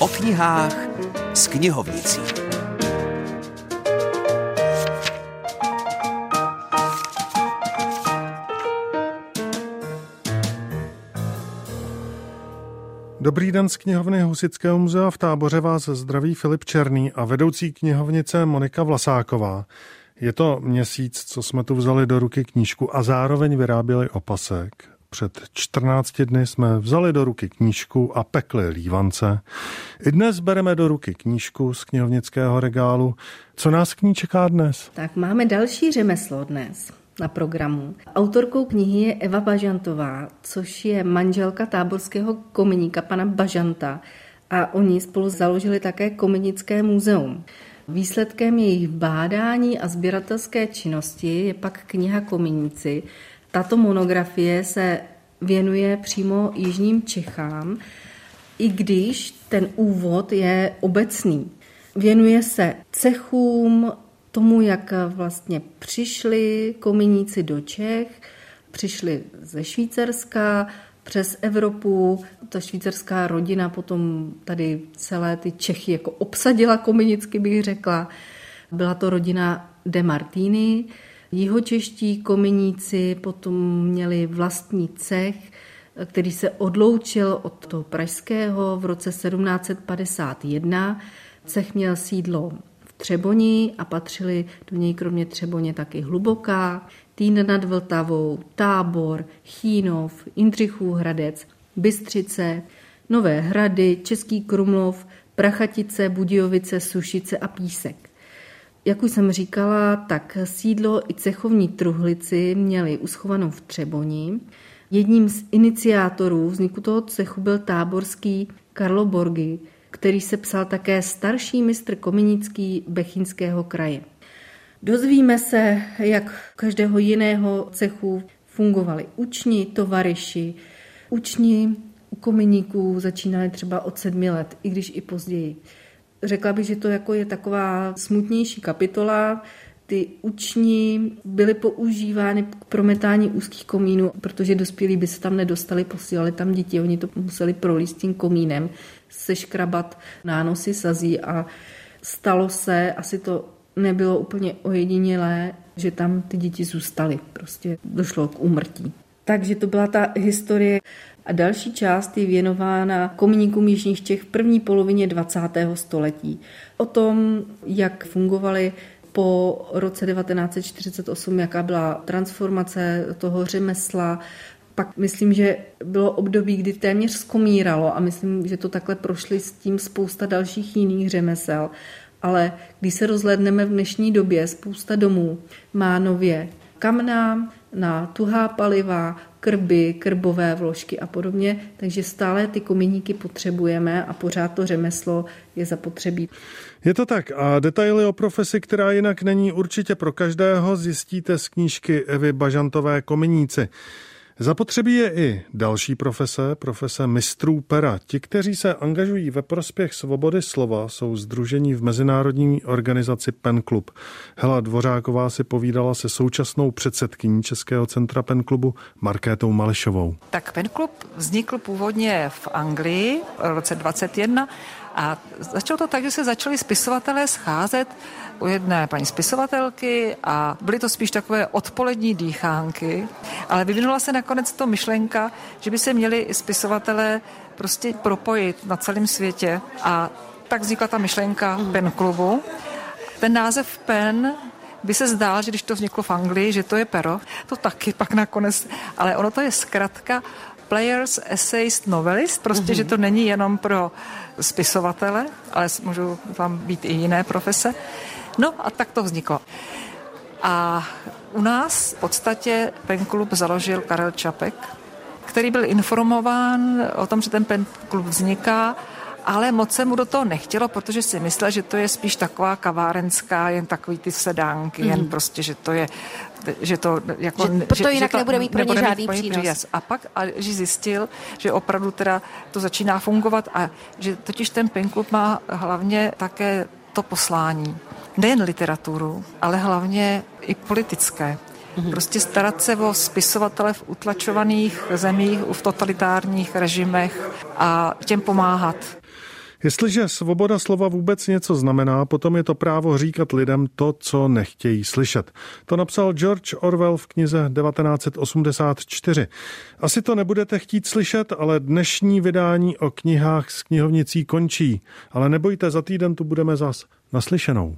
O knihách s knihovnicí. Dobrý den z knihovny Husického muzea v táboře vás zdraví Filip Černý a vedoucí knihovnice Monika Vlasáková. Je to měsíc, co jsme tu vzali do ruky knížku a zároveň vyráběli opasek. Před 14 dny jsme vzali do ruky knížku a pekli lívance. I dnes bereme do ruky knížku z knihovnického regálu. Co nás k ní čeká dnes? Tak máme další řemeslo dnes na programu. Autorkou knihy je Eva Bažantová, což je manželka táborského kominíka pana Bažanta a oni spolu založili také Kominické muzeum. Výsledkem jejich bádání a sběratelské činnosti je pak kniha Kominíci. Tato monografie se věnuje přímo jižním Čechám, i když ten úvod je obecný. Věnuje se cechům, tomu, jak vlastně přišli kominíci do Čech, přišli ze Švýcarska, přes Evropu. Ta švýcarská rodina potom tady celé ty Čechy jako obsadila kominicky, bych řekla. Byla to rodina de Martini. Jihočeští kominíci potom měli vlastní cech, který se odloučil od toho pražského v roce 1751. Cech měl sídlo v Třeboni a patřili do něj kromě Třeboně taky Hluboká, Týn nad Vltavou, Tábor, Chínov, Jindřichů Hradec, Bystřice, Nové Hrady, Český Krumlov, Prachatice, Budějovice, Sušice a Písek. Jak už jsem říkala, tak sídlo i cechovní truhlici měli uschovanou v Třeboni. Jedním z iniciátorů vzniku toho cechu byl táborský Karlo Borgi, který se psal také starší mistr kominický Bechinského kraje. Dozvíme se, jak každého jiného cechu fungovali učni, tovariši. Učni u kominíků začínali třeba od sedmi let, i když i později. Řekla bych, že to jako je taková smutnější kapitola. Ty učni byly používány k prometání úzkých komínů, protože dospělí by se tam nedostali, posílali tam děti, oni to museli prolíst tím komínem, seškrabat nánosy sazí a stalo se, asi to nebylo úplně ojedinělé, že tam ty děti zůstaly. Prostě došlo k úmrtí. Takže to byla ta historie. A další část je věnována komuníkům Jižních Čech v první polovině 20. století. O tom, jak fungovaly po roce 1948, jaká byla transformace toho řemesla, pak myslím, že bylo období, kdy téměř skomíralo a myslím, že to takhle prošli s tím spousta dalších jiných řemesel. Ale když se rozhledneme v dnešní době, spousta domů má nově kamna, na tuhá paliva, krby, krbové vložky a podobně, takže stále ty kominíky potřebujeme a pořád to řemeslo je zapotřebí. Je to tak a detaily o profesi, která jinak není určitě pro každého, zjistíte z knížky Evy Bažantové Kominíci. Zapotřebí je i další profese, profese mistrů pera. Ti, kteří se angažují ve prospěch svobody slova, jsou združení v mezinárodní organizaci Pen Club. Hela Dvořáková si povídala se současnou předsedkyní Českého centra Pen Clubu Markétou Mališovou. Tak Pen Club vznikl původně v Anglii v roce 21 a začalo to tak, že se začali spisovatelé scházet u jedné paní spisovatelky a byly to spíš takové odpolední dýchánky, ale vyvinula se nakonec to myšlenka, že by se měli spisovatelé prostě propojit na celém světě. A tak vznikla ta myšlenka Pen klubu. Ten název Pen by se zdál, že když to vzniklo v Anglii, že to je pero, to taky pak nakonec, ale ono to je zkratka Players Essayist Novelist, prostě, mm-hmm. že to není jenom pro spisovatele, ale můžou tam být i jiné profese. No a tak to vzniklo. A u nás v podstatě Pen Club založil Karel Čapek, který byl informován o tom, že ten Pen Club vzniká, ale moc se mu do toho nechtělo, protože si myslel, že to je spíš taková kavárenská, jen takový ty sedánky, mm. jen mhm. prostě, že to je že to jako... Že, proto že, jinak že nebude mít pro ně žádný přínos. přínos. A pak a, že zjistil, že opravdu teda to začíná fungovat a že totiž ten Pen Club má hlavně také to poslání. Nejen literaturu, ale hlavně i politické. Mhm. Prostě starat se o spisovatele v utlačovaných zemích, v totalitárních režimech a těm pomáhat. Jestliže svoboda slova vůbec něco znamená, potom je to právo říkat lidem to, co nechtějí slyšet. To napsal George Orwell v knize 1984. Asi to nebudete chtít slyšet, ale dnešní vydání o knihách s knihovnicí končí. Ale nebojte, za týden tu budeme zas naslyšenou.